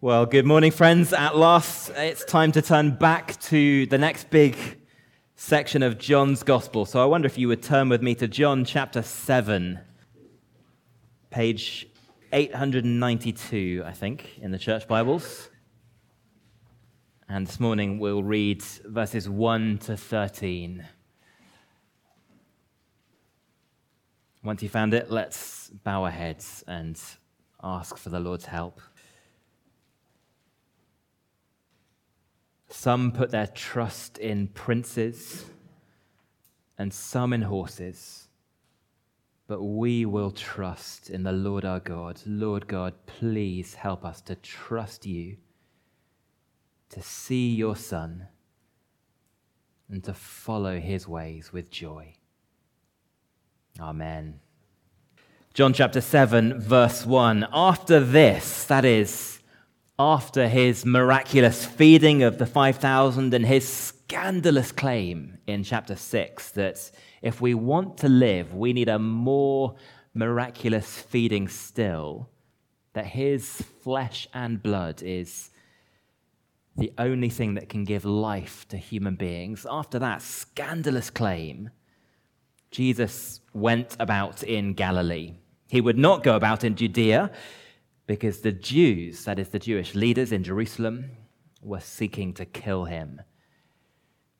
Well, good morning, friends. At last, it's time to turn back to the next big section of John's Gospel. So I wonder if you would turn with me to John chapter 7, page 892, I think, in the church Bibles. And this morning we'll read verses 1 to 13. Once you found it, let's bow our heads and ask for the Lord's help. Some put their trust in princes, and some in horses. But we will trust in the Lord our God. Lord God, please help us to trust you, to see your Son, and to follow his ways with joy. Amen. John chapter 7, verse 1. After this, that is, after his miraculous feeding of the 5,000 and his scandalous claim in chapter 6 that if we want to live, we need a more miraculous feeding still, that his flesh and blood is the only thing that can give life to human beings. After that scandalous claim, Jesus went about in Galilee. He would not go about in Judea because the Jews, that is, the Jewish leaders in Jerusalem, were seeking to kill him.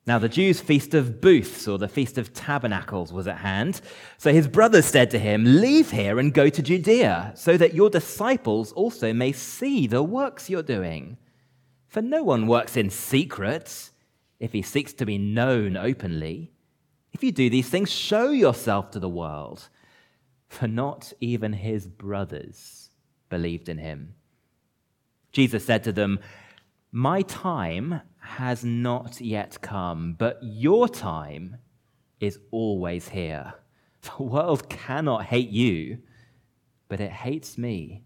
Now, the Jews' feast of booths, or the feast of tabernacles, was at hand. So his brothers said to him, Leave here and go to Judea, so that your disciples also may see the works you're doing. For no one works in secret if he seeks to be known openly. If you do these things, show yourself to the world. For not even his brothers believed in him. Jesus said to them, My time has not yet come, but your time is always here. The world cannot hate you, but it hates me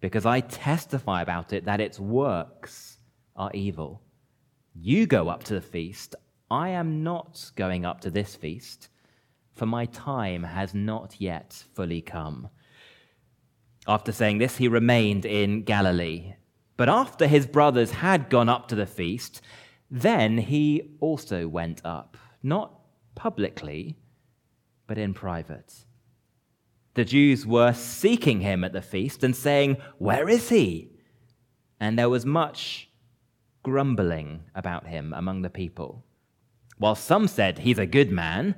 because I testify about it that its works are evil. You go up to the feast. I am not going up to this feast, for my time has not yet fully come. After saying this, he remained in Galilee. But after his brothers had gone up to the feast, then he also went up, not publicly, but in private. The Jews were seeking him at the feast and saying, Where is he? And there was much grumbling about him among the people. While some said, He's a good man,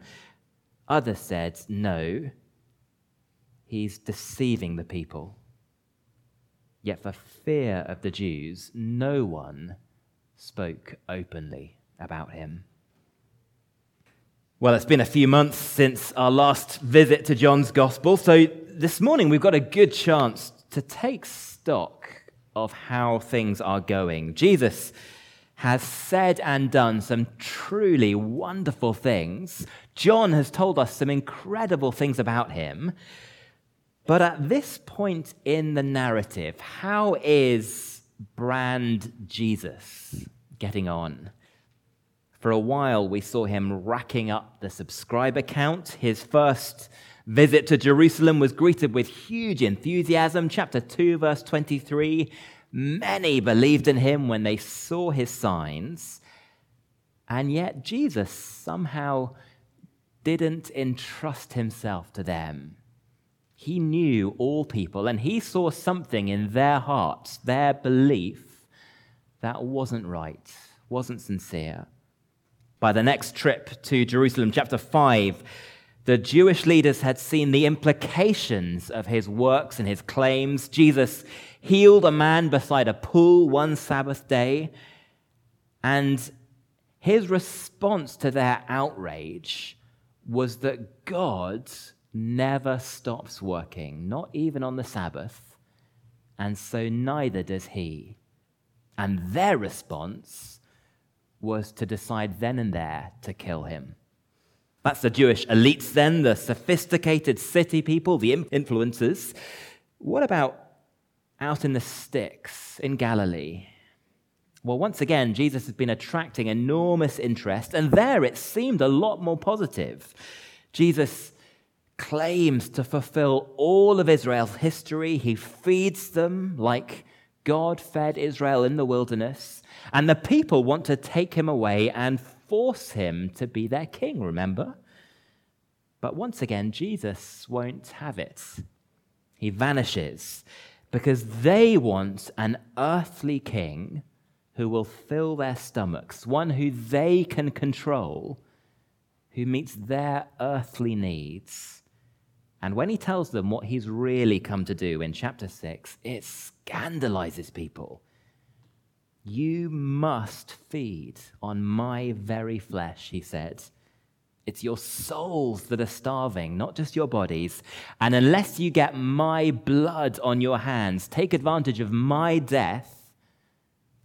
others said, No, he's deceiving the people. Yet, for fear of the Jews, no one spoke openly about him. Well, it's been a few months since our last visit to John's Gospel, so this morning we've got a good chance to take stock of how things are going. Jesus has said and done some truly wonderful things. John has told us some incredible things about him. But at this point in the narrative, how is brand Jesus getting on? For a while, we saw him racking up the subscriber count. His first visit to Jerusalem was greeted with huge enthusiasm. Chapter 2, verse 23 Many believed in him when they saw his signs. And yet, Jesus somehow didn't entrust himself to them. He knew all people, and he saw something in their hearts, their belief, that wasn't right, wasn't sincere. By the next trip to Jerusalem, chapter 5, the Jewish leaders had seen the implications of his works and his claims. Jesus healed a man beside a pool one Sabbath day, and his response to their outrage was that God never stops working, not even on the Sabbath, and so neither does he. And their response was to decide then and there to kill him. That's the Jewish elites, then, the sophisticated city people, the influencers. What about out in the sticks in Galilee? Well, once again, Jesus has been attracting enormous interest, and there it seemed a lot more positive. Jesus claims to fulfill all of Israel's history. He feeds them like God fed Israel in the wilderness, and the people want to take him away and force him to be their king, remember? But once again, Jesus won't have it. He vanishes because they want an earthly king who will fill their stomachs, one who they can control, who meets their earthly needs. And when he tells them what he's really come to do in chapter 6, it scandalizes people. You must feed on my very flesh, he said. It's your souls that are starving, not just your bodies. And unless you get my blood on your hands, take advantage of my death,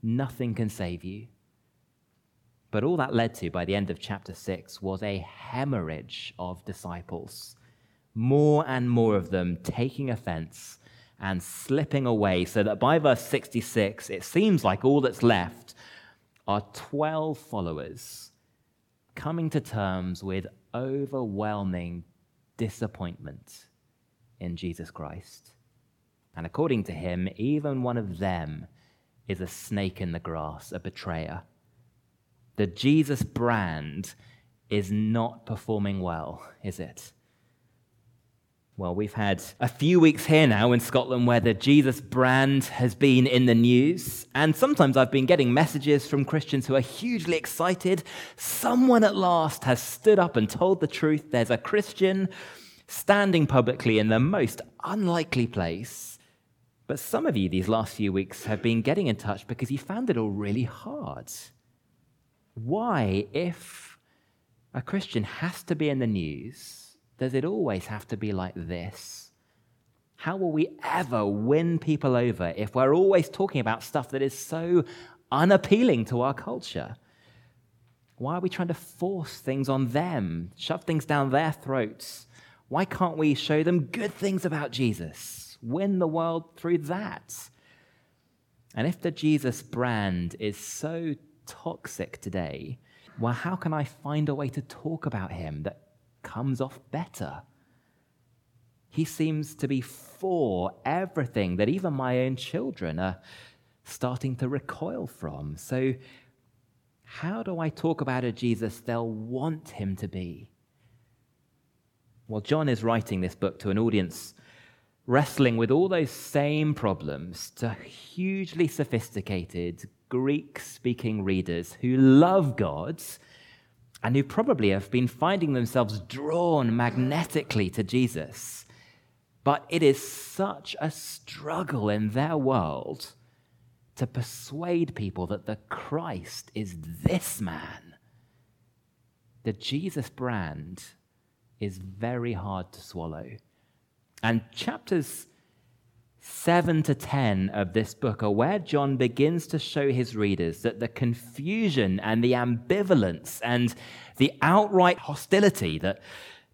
nothing can save you. But all that led to, by the end of chapter 6, was a hemorrhage of disciples. More and more of them taking offense and slipping away, so that by verse 66, it seems like all that's left are 12 followers coming to terms with overwhelming disappointment in Jesus Christ. And according to him, even one of them is a snake in the grass, a betrayer. The Jesus brand is not performing well, is it? Well, we've had a few weeks here now in Scotland where the Jesus brand has been in the news. And sometimes I've been getting messages from Christians who are hugely excited. Someone at last has stood up and told the truth. There's a Christian standing publicly in the most unlikely place. But some of you these last few weeks have been getting in touch because you found it all really hard. Why, if a Christian has to be in the news, does it always have to be like this? How will we ever win people over if we're always talking about stuff that is so unappealing to our culture? Why are we trying to force things on them, shove things down their throats? Why can't we show them good things about Jesus? Win the world through that. And if the Jesus brand is so toxic today, well, how can I find a way to talk about him that comes off better. He seems to be for everything that even my own children are starting to recoil from. So, how do I talk about a Jesus they'll want him to be? Well, John is writing this book to an audience wrestling with all those same problems to hugely sophisticated Greek speaking readers who love gods and who probably have been finding themselves drawn magnetically to Jesus. But it is such a struggle in their world to persuade people that the Christ is this man. The Jesus brand is very hard to swallow. And chapters 7 to 10 of this book are where John begins to show his readers that the confusion and the ambivalence and the outright hostility that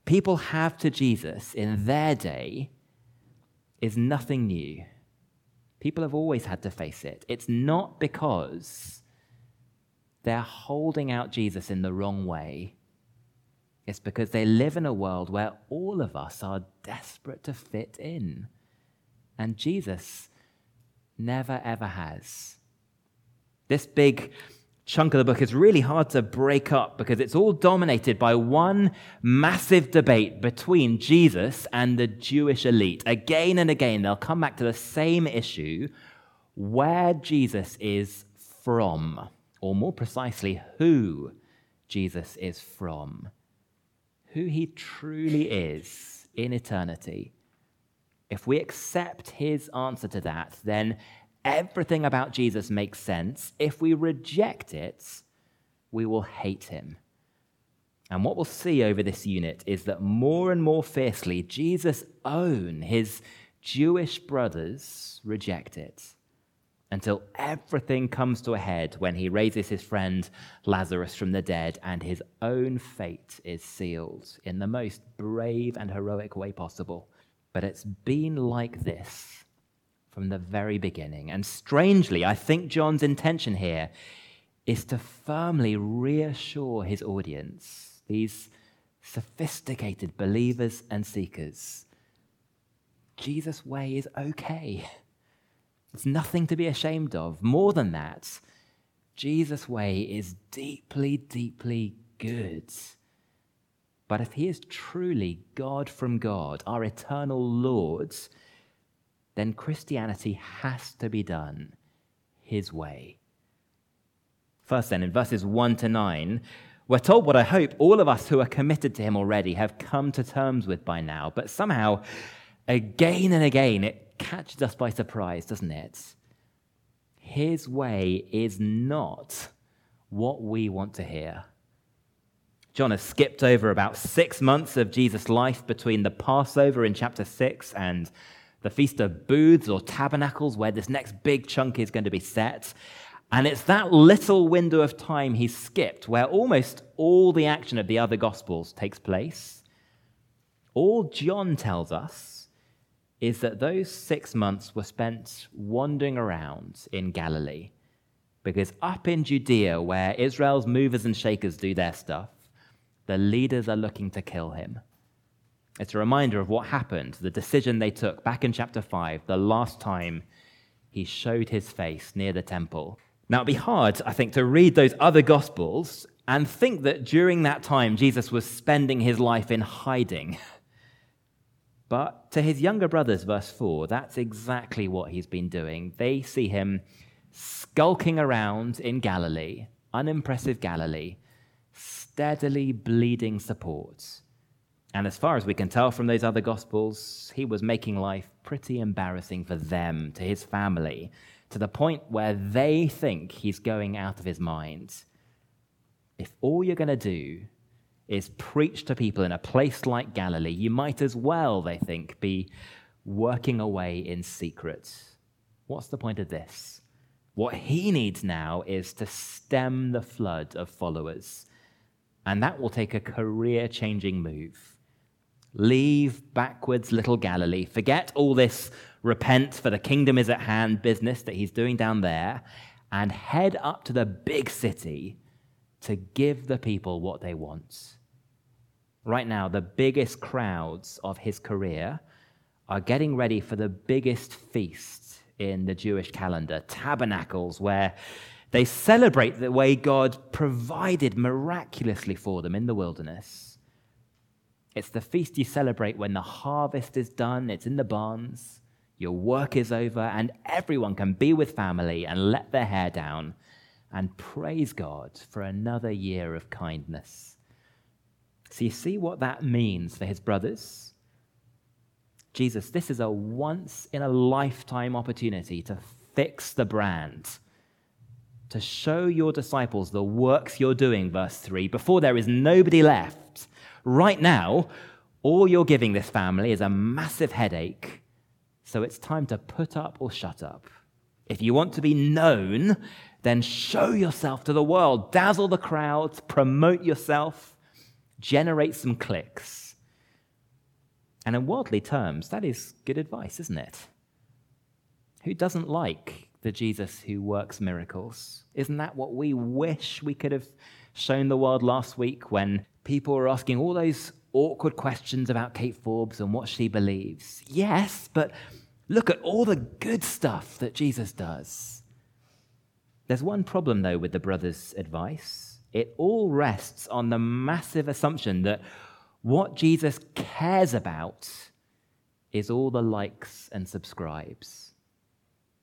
people have to Jesus in their day is nothing new. People have always had to face it. It's not because they're holding out Jesus in the wrong way. It's because they live in a world where all of us are desperate to fit in. And Jesus never, ever has. This big chunk of the book is really hard to break up because it's all dominated by one massive debate between Jesus and the Jewish elite. Again and again, they'll come back to the same issue where Jesus is from, or more precisely, who Jesus is from, who he truly is in eternity. If we accept his answer to that, then everything about Jesus makes sense. If we reject it, we will hate him. And what we'll see over this unit is that more and more fiercely, Jesus' own, his Jewish brothers, reject it until everything comes to a head when he raises his friend Lazarus from the dead and his own fate is sealed in the most brave and heroic way possible. But it's been like this from the very beginning. And strangely, I think John's intention here is to firmly reassure his audience, these sophisticated believers and seekers. Jesus' way is okay. It's nothing to be ashamed of. More than that, Jesus' way is deeply, deeply good. But if he is truly God from God, our eternal Lord, then Christianity has to be done his way. First, then, in verses 1 to 9, we're told what I hope all of us who are committed to him already have come to terms with by now, but somehow, again and again, it catches us by surprise, doesn't it? His way is not what we want to hear. John has skipped over about six months of Jesus' life between the Passover in chapter 6 and the Feast of Booths or Tabernacles, where this next big chunk is going to be set. And it's that little window of time he's skipped where almost all the action of the other Gospels takes place. All John tells us is that those six months were spent wandering around in Galilee. Because up in Judea, where Israel's movers and shakers do their stuff, the leaders are looking to kill him. It's a reminder of what happened, the decision they took back in chapter 5, the last time he showed his face near the temple. Now, it'd be hard, I think, to read those other gospels and think that during that time Jesus was spending his life in hiding. But to his younger brothers, verse 4, that's exactly what he's been doing. They see him skulking around in Galilee, unimpressive Galilee, steadily bleeding support. And as far as we can tell from those other gospels, he was making life pretty embarrassing for them, to his family, to the point where they think he's going out of his mind. If all you're going to do is preach to people in a place like Galilee, you might as well, they think, be working away in secret. What's the point of this? What he needs now is to stem the flood of followers. And that will take a career changing move. Leave backwards little Galilee. Forget all this repent for the kingdom is at hand business that he's doing down there and head up to the big city to give the people what they want. Right now, the biggest crowds of his career are getting ready for the biggest feast in the Jewish calendar, tabernacles, where they celebrate the way God provided miraculously for them in the wilderness. It's the feast you celebrate when the harvest is done, it's in the barns, your work is over, and everyone can be with family and let their hair down and praise God for another year of kindness. So, you see what that means for his brothers? Jesus, this is a once in a lifetime opportunity to fix the brand, to show your disciples the works you're doing, verse 3, before there is nobody left. Right now, all you're giving this family is a massive headache, so it's time to put up or shut up. If you want to be known, then show yourself to the world, dazzle the crowds, promote yourself generate some clicks. And in worldly terms, that is good advice, isn't it? Who doesn't like the Jesus who works miracles? Isn't that what we wish we could have shown the world last week when people were asking all those awkward questions about Kate Forbes and what she believes? Yes, but look at all the good stuff that Jesus does. There's one problem, though, with the brothers' advice it all rests on the massive assumption that what Jesus cares about is all the likes and subscribes.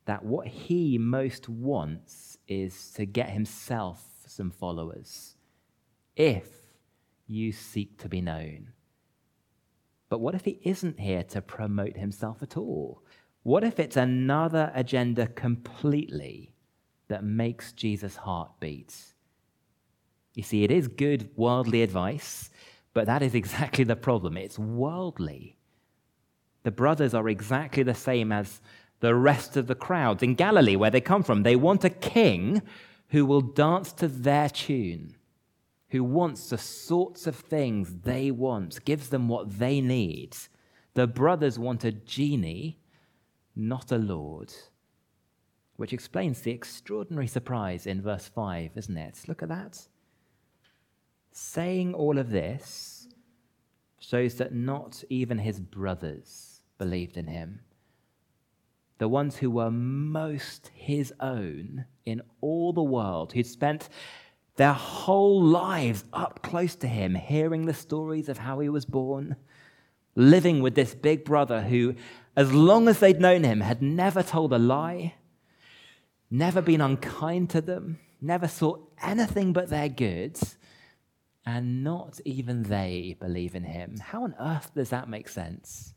That what he most wants is to get himself some followers, if you seek to be known. But what if he isn't here to promote himself at all? What if it's another agenda completely that makes Jesus' heart beat? You see, it is good worldly advice, but that is exactly the problem. It's worldly. The brothers are exactly the same as the rest of the crowds in Galilee, where they come from. They want a king who will dance to their tune, who wants the sorts of things they want, gives them what they need. The brothers want a genie, not a lord. Which explains the extraordinary surprise in verse 5, isn't it? Look at that. Saying all of this shows that not even his brothers believed in him. The ones who were most his own in all the world, who'd spent their whole lives up close to him, hearing the stories of how he was born, living with this big brother who, as long as they'd known him, had never told a lie, never been unkind to them, never sought anything but their good, and not even they believe in him. How on earth does that make sense?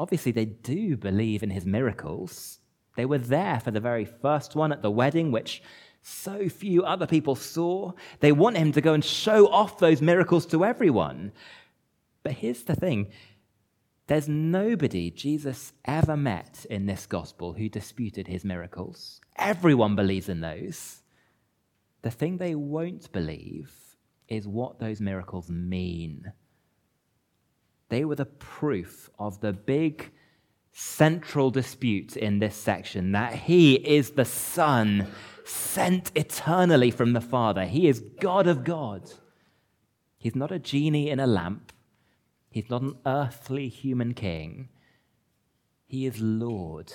Obviously, they do believe in his miracles. They were there for the very first one at the wedding, which so few other people saw. They want him to go and show off those miracles to everyone. But here's the thing there's nobody Jesus ever met in this gospel who disputed his miracles. Everyone believes in those. The thing they won't believe is what those miracles mean. They were the proof of the big central dispute in this section that he is the Son sent eternally from the Father. He is God of God. He's not a genie in a lamp, he's not an earthly human king. He is Lord.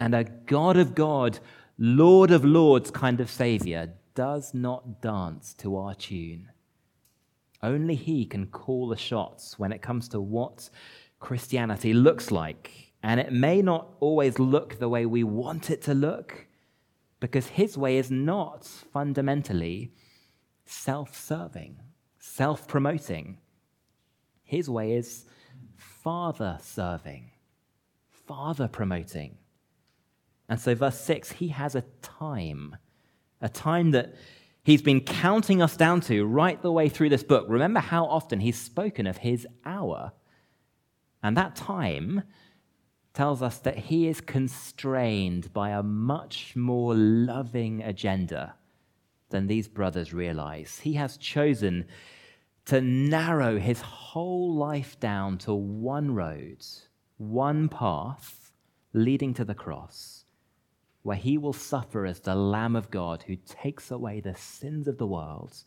And a God of God, Lord of Lords kind of Savior does not dance to our tune. Only He can call the shots when it comes to what Christianity looks like. And it may not always look the way we want it to look, because His way is not fundamentally self serving, self promoting. His way is Father serving, Father promoting. And so, verse 6, He has a time, a time that He's been counting us down to right the way through this book. Remember how often he's spoken of his hour. And that time tells us that he is constrained by a much more loving agenda than these brothers realize. He has chosen to narrow his whole life down to one road, one path leading to the cross where he will suffer as the Lamb of God who takes away the sins of the world.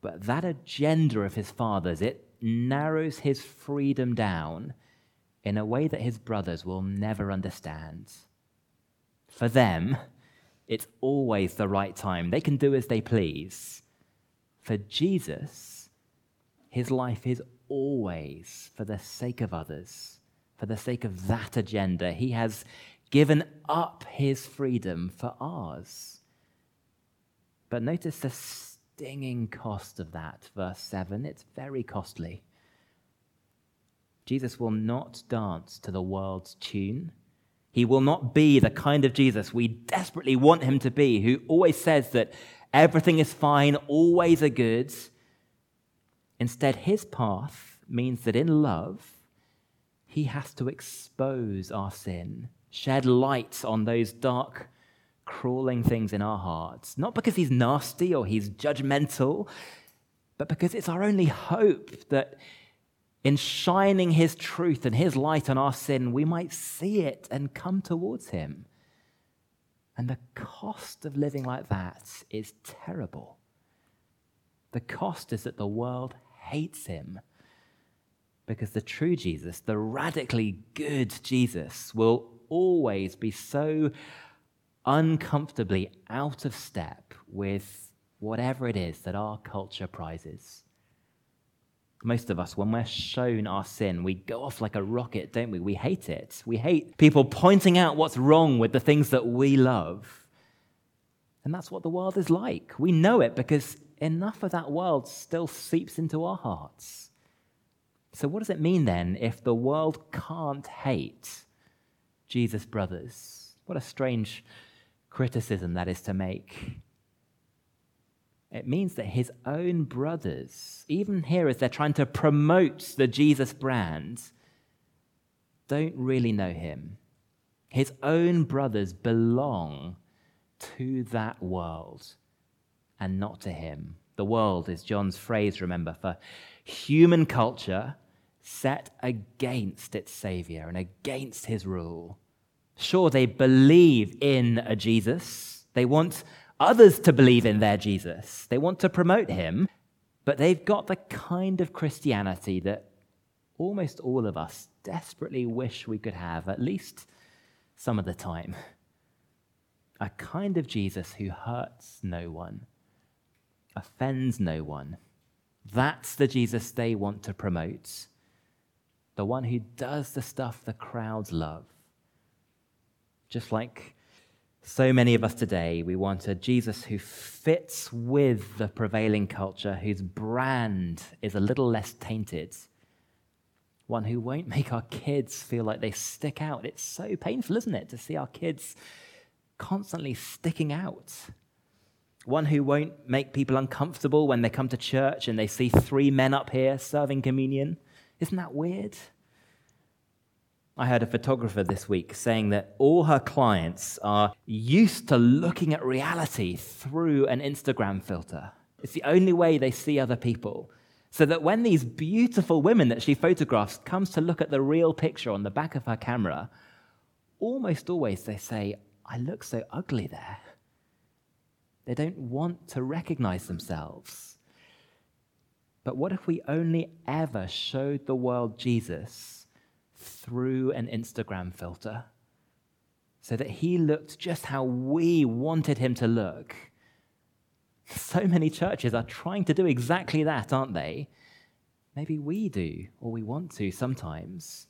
But that agenda of his father's, it narrows his freedom down in a way that his brothers will never understand. For them, it's always the right time. They can do as they please. For Jesus, his life is always for the sake of others, for the sake of that agenda. He has given up his freedom for ours. But notice the stinging cost of that, verse 7. It's very costly. Jesus will not dance to the world's tune. He will not be the kind of Jesus we desperately want him to be, who always says that everything is fine, always are good. Instead, his path means that in love, he has to expose our sin shed light on those dark, crawling things in our hearts. Not because he's nasty or he's judgmental, but because it's our only hope that in shining his truth and his light on our sin, we might see it and come towards him. And the cost of living like that is terrible. The cost is that the world hates him because the true Jesus, the radically good Jesus, will always be so uncomfortably out of step with whatever it is that our culture prizes. Most of us, when we're shown our sin, we go off like a rocket, don't we? We hate it. We hate people pointing out what's wrong with the things that we love. And that's what the world is like. We know it because enough of that world still seeps into our hearts. So, what does it mean then if the world can't hate Jesus' brothers. What a strange criticism that is to make. It means that his own brothers, even here as they're trying to promote the Jesus brand, don't really know him. His own brothers belong to that world and not to him. The world is John's phrase, remember, for human culture set against its Savior and against his rule. Sure, they believe in a Jesus, they want others to believe in their Jesus, they want to promote him, but they've got the kind of Christianity that almost all of us desperately wish we could have, at least some of the time. A kind of Jesus who hurts no one, offends no one. That's the Jesus they want to promote. The one who does the stuff the crowds love. Just like so many of us today, we want a Jesus who fits with the prevailing culture, whose brand is a little less tainted. One who won't make our kids feel like they stick out. It's so painful, isn't it, to see our kids constantly sticking out. One who won't make people uncomfortable when they come to church and they see three men up here serving communion. Isn't that weird? I heard a photographer this week saying that all her clients are used to looking at reality through an Instagram filter. It's the only way they see other people. So that when these beautiful women that she photographs comes to look at the real picture on the back of her camera, almost always they say, I look so ugly there. They don't want to recognize themselves. But what if we only ever showed the world Jesus through an Instagram filter so that he looked just how we wanted him to look. So many churches are trying to do exactly that, aren't they? Maybe we do, or we want to sometimes.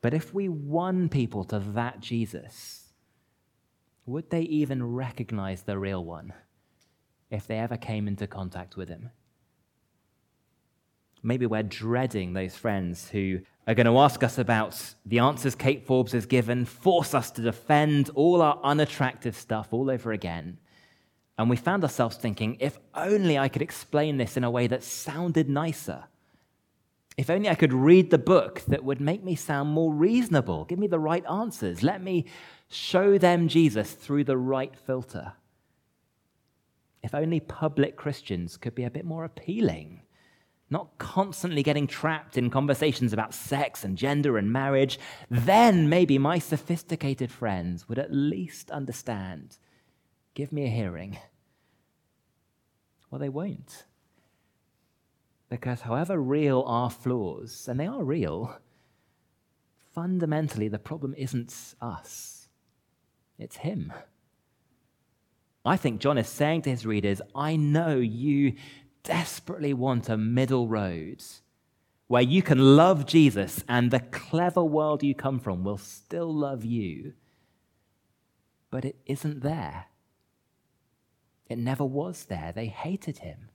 But if we won people to that Jesus, would they even recognize the real one if they ever came into contact with him? Maybe we're dreading those friends who are going to ask us about the answers Kate Forbes has given, force us to defend all our unattractive stuff all over again. And we found ourselves thinking, if only I could explain this in a way that sounded nicer. If only I could read the book that would make me sound more reasonable, give me the right answers, let me show them Jesus through the right filter. If only public Christians could be a bit more appealing not constantly getting trapped in conversations about sex and gender and marriage, then maybe my sophisticated friends would at least understand. Give me a hearing. Well, they won't. Because however real our flaws, and they are real, fundamentally the problem isn't us, it's Him. I think John is saying to his readers, I know you desperately want a middle road where you can love Jesus and the clever world you come from will still love you. But it isn't there. It never was there. They hated him.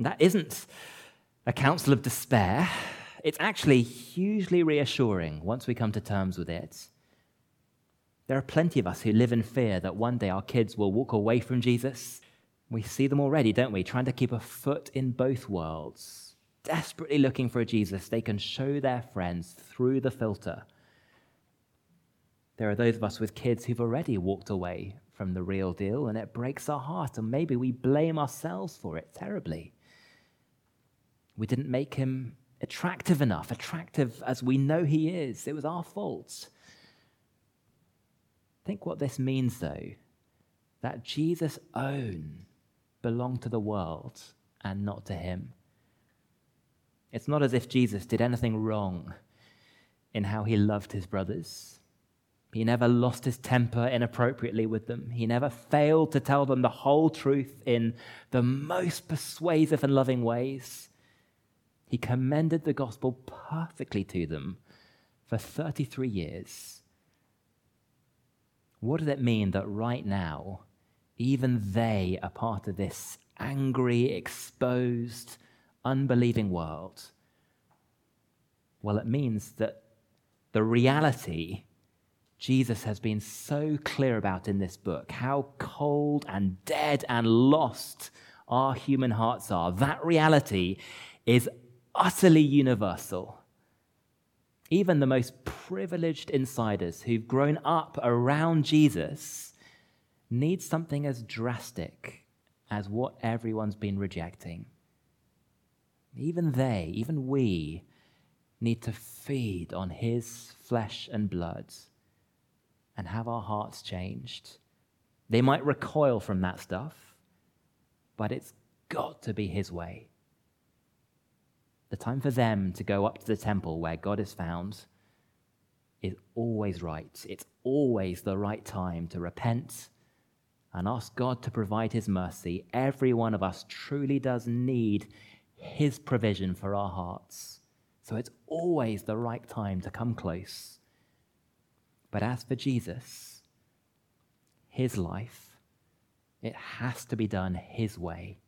that isn't a counsel of despair. It's actually hugely reassuring once we come to terms with it. There are plenty of us who live in fear that one day our kids will walk away from Jesus we see them already, don't we? Trying to keep a foot in both worlds, desperately looking for a Jesus they can show their friends through the filter. There are those of us with kids who've already walked away from the real deal, and it breaks our heart, and maybe we blame ourselves for it terribly. We didn't make him attractive enough, attractive as we know he is. It was our fault. Think what this means, though that Jesus' own belong to the world and not to him. It's not as if Jesus did anything wrong in how he loved his brothers. He never lost his temper inappropriately with them. He never failed to tell them the whole truth in the most persuasive and loving ways. He commended the gospel perfectly to them for 33 years. What does it mean that right now even they are part of this angry, exposed, unbelieving world. Well, it means that the reality Jesus has been so clear about in this book, how cold and dead and lost our human hearts are, that reality is utterly universal. Even the most privileged insiders who've grown up around Jesus needs something as drastic as what everyone's been rejecting. Even they, even we, need to feed on his flesh and blood and have our hearts changed. They might recoil from that stuff, but it's got to be his way. the time for them to go up to the temple where God is found, is always right. It's always the right time to repent and ask God to provide His mercy. Every one of us truly does need His provision for our hearts. So it's always the right time to come close. But as for Jesus, His life, it has to be done His way.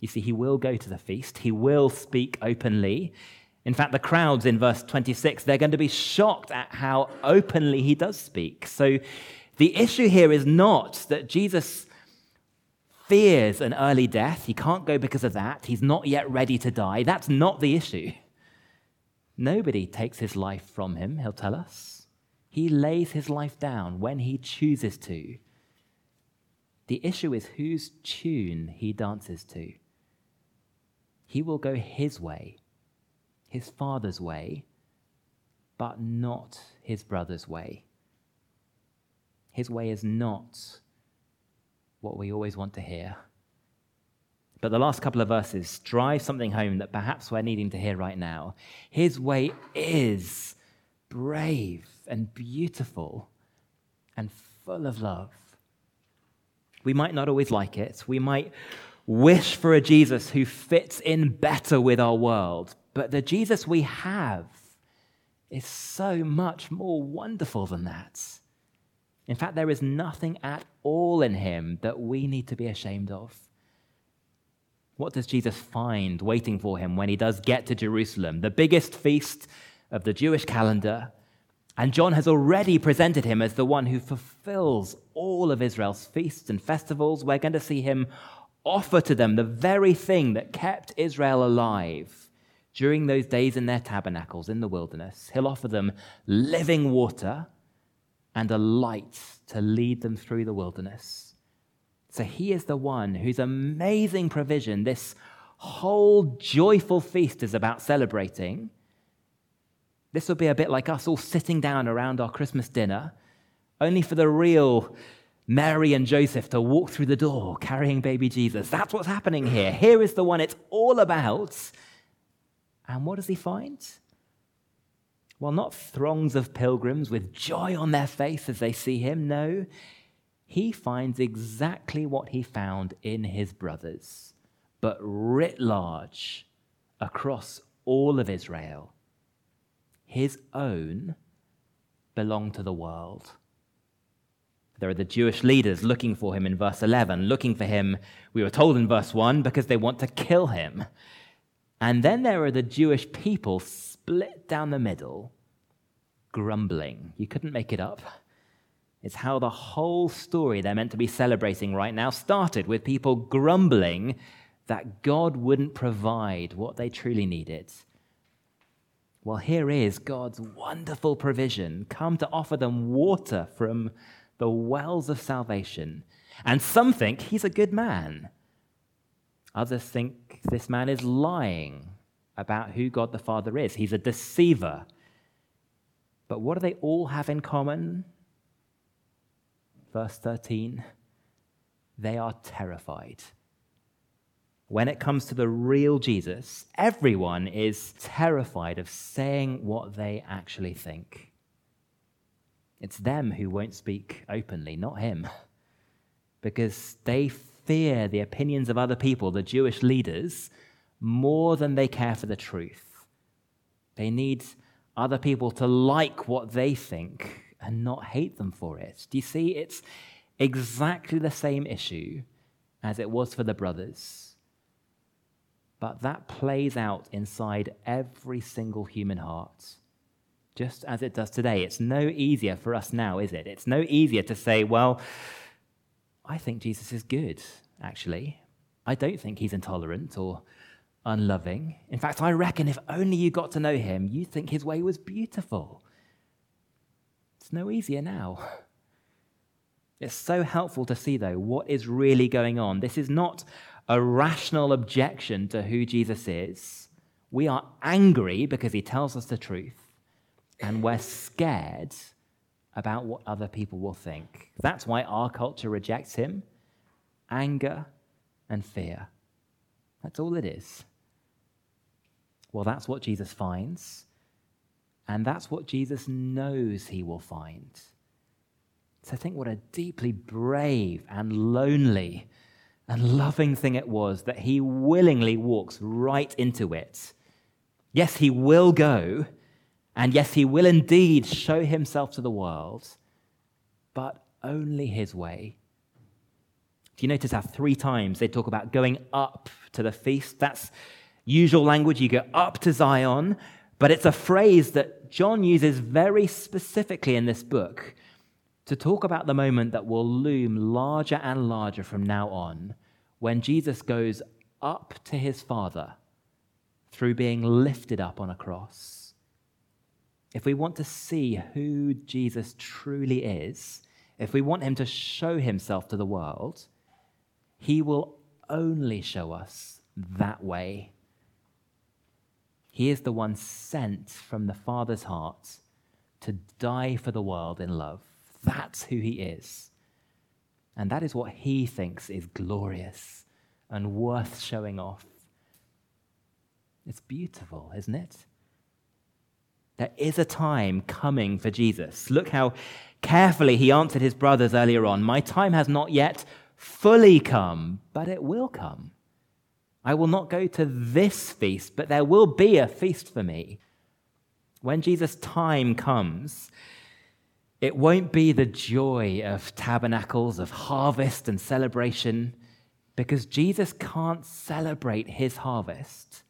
You see, He will go to the feast, He will speak openly. In fact, the crowds in verse 26, they're going to be shocked at how openly he does speak. So the issue here is not that Jesus fears an early death. He can't go because of that. He's not yet ready to die. That's not the issue. Nobody takes his life from him, he'll tell us. He lays his life down when he chooses to. The issue is whose tune he dances to. He will go his way, his father's way, but not his brother's way. His way is not what we always want to hear. But the last couple of verses drive something home that perhaps we're needing to hear right now. His way is brave and beautiful and full of love. We might not always like it. We might wish for a Jesus who fits in better with our world. But the Jesus we have is so much more wonderful than that. In fact, there is nothing at all in him that we need to be ashamed of. What does Jesus find waiting for him when he does get to Jerusalem, the biggest feast of the Jewish calendar? And John has already presented him as the one who fulfills all of Israel's feasts and festivals. We're going to see him offer to them the very thing that kept Israel alive during those days in their tabernacles in the wilderness. He'll offer them living water and a light to lead them through the wilderness. So he is the one whose amazing provision this whole joyful feast is about celebrating. This will be a bit like us all sitting down around our Christmas dinner, only for the real Mary and Joseph to walk through the door carrying baby Jesus. That's what's happening here. Here is the one it's all about. And what does he find? Well, not throngs of pilgrims with joy on their face as they see him. No, he finds exactly what he found in his brothers, but writ large across all of Israel. His own belong to the world. There are the Jewish leaders looking for him in verse 11, looking for him, we were told in verse 1, because they want to kill him. And then there are the Jewish people split down the middle, grumbling. You couldn't make it up. It's how the whole story they're meant to be celebrating right now started with people grumbling that God wouldn't provide what they truly needed. Well, here is God's wonderful provision come to offer them water from the wells of salvation. And some think he's a good man. Others think this man is lying about who God the Father is. He's a deceiver. But what do they all have in common? Verse 13 they are terrified. When it comes to the real Jesus, everyone is terrified of saying what they actually think. It's them who won't speak openly, not him, because they fear the opinions of other people, the Jewish leaders, more than they care for the truth. They need other people to like what they think and not hate them for it. Do you see? It's exactly the same issue as it was for the brothers. But that plays out inside every single human heart, just as it does today. It's no easier for us now, is it? It's no easier to say, well, I think Jesus is good, actually. I don't think he's intolerant or unloving. In fact, I reckon if only you got to know him, you'd think his way was beautiful. It's no easier now. It's so helpful to see, though, what is really going on. This is not a rational objection to who Jesus is. We are angry because he tells us the truth, and we're scared about what other people will think. That's why our culture rejects him anger and fear. That's all it is. Well, that's what Jesus finds, and that's what Jesus knows he will find. So think what a deeply brave and lonely and loving thing it was that he willingly walks right into it. Yes, he will go, and yes, he will indeed show himself to the world, but only his way. Do you notice how three times they talk about going up to the feast? That's usual language. You go up to Zion, but it's a phrase that John uses very specifically in this book to talk about the moment that will loom larger and larger from now on when Jesus goes up to his Father through being lifted up on a cross. If we want to see who Jesus truly is, if we want him to show himself to the world, he will only show us that way. He is the one sent from the Father's heart to die for the world in love. That's who he is. And that is what he thinks is glorious and worth showing off. It's beautiful, isn't it? There is a time coming for Jesus. Look how carefully he answered his brothers earlier on My time has not yet fully come, but it will come. I will not go to this feast, but there will be a feast for me. When Jesus' time comes, it won't be the joy of tabernacles, of harvest and celebration, because Jesus can't celebrate his harvest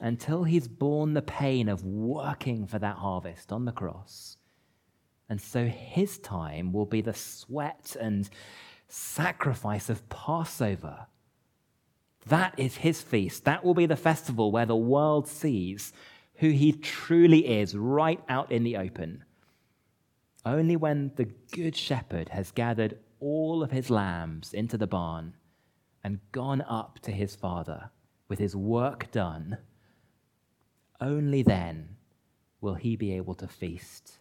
until he's borne the pain of working for that harvest on the cross. And so his time will be the sweat and sacrifice of Passover. That is his feast. That will be the festival where the world sees who he truly is right out in the open. Only when the good shepherd has gathered all of his lambs into the barn and gone up to his father with his work done, only then will he be able to feast.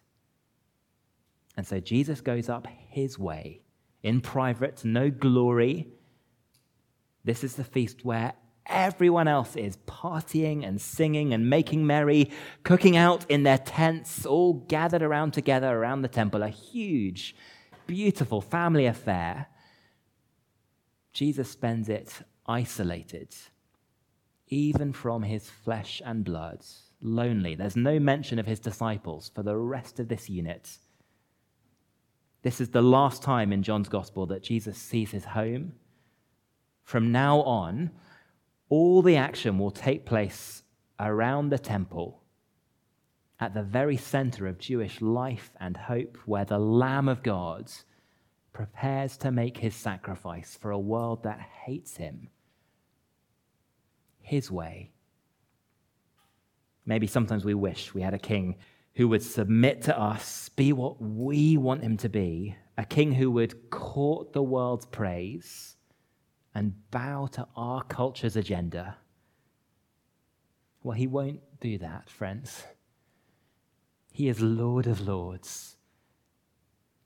And so Jesus goes up his way in private, no glory. This is the feast where everyone else is partying and singing and making merry, cooking out in their tents, all gathered around together around the temple, a huge, beautiful family affair. Jesus spends it isolated, even from his flesh and blood, lonely. There's no mention of his disciples for the rest of this unit. This is the last time in John's gospel that Jesus sees his home. From now on, all the action will take place around the temple at the very center of Jewish life and hope, where the Lamb of God prepares to make his sacrifice for a world that hates him his way. Maybe sometimes we wish we had a king who would submit to us, be what we want him to be, a king who would court the world's praise and bow to our culture's agenda. Well, he won't do that, friends. He is Lord of Lords.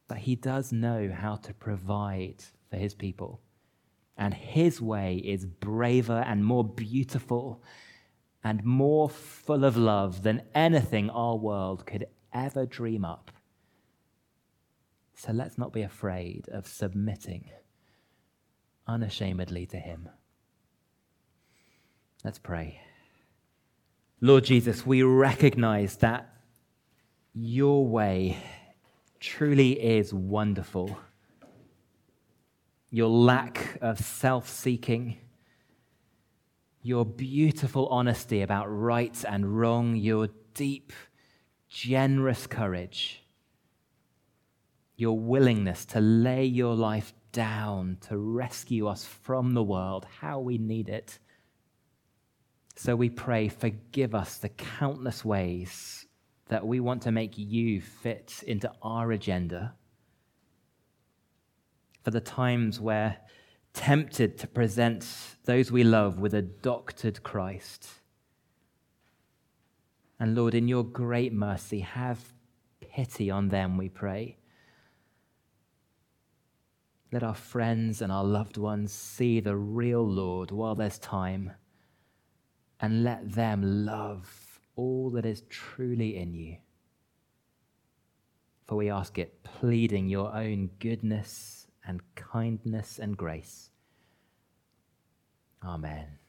But he does know how to provide for his people. And his way is braver and more beautiful and more full of love than anything our world could ever dream up. So let's not be afraid of submitting unashamedly to Him. Let's pray. Lord Jesus, we recognize that your way truly is wonderful. Your lack of self seeking, your beautiful honesty about right and wrong, your deep, generous courage, your willingness to lay your life down to rescue us from the world, how we need it. So we pray, forgive us the countless ways that we want to make you fit into our agenda. For the times where tempted to present those we love with a doctored Christ. And Lord, in your great mercy, have pity on them, we pray. Let our friends and our loved ones see the real Lord while there's time and let them love all that is truly in you. For we ask it, pleading your own goodness and kindness and grace. Amen.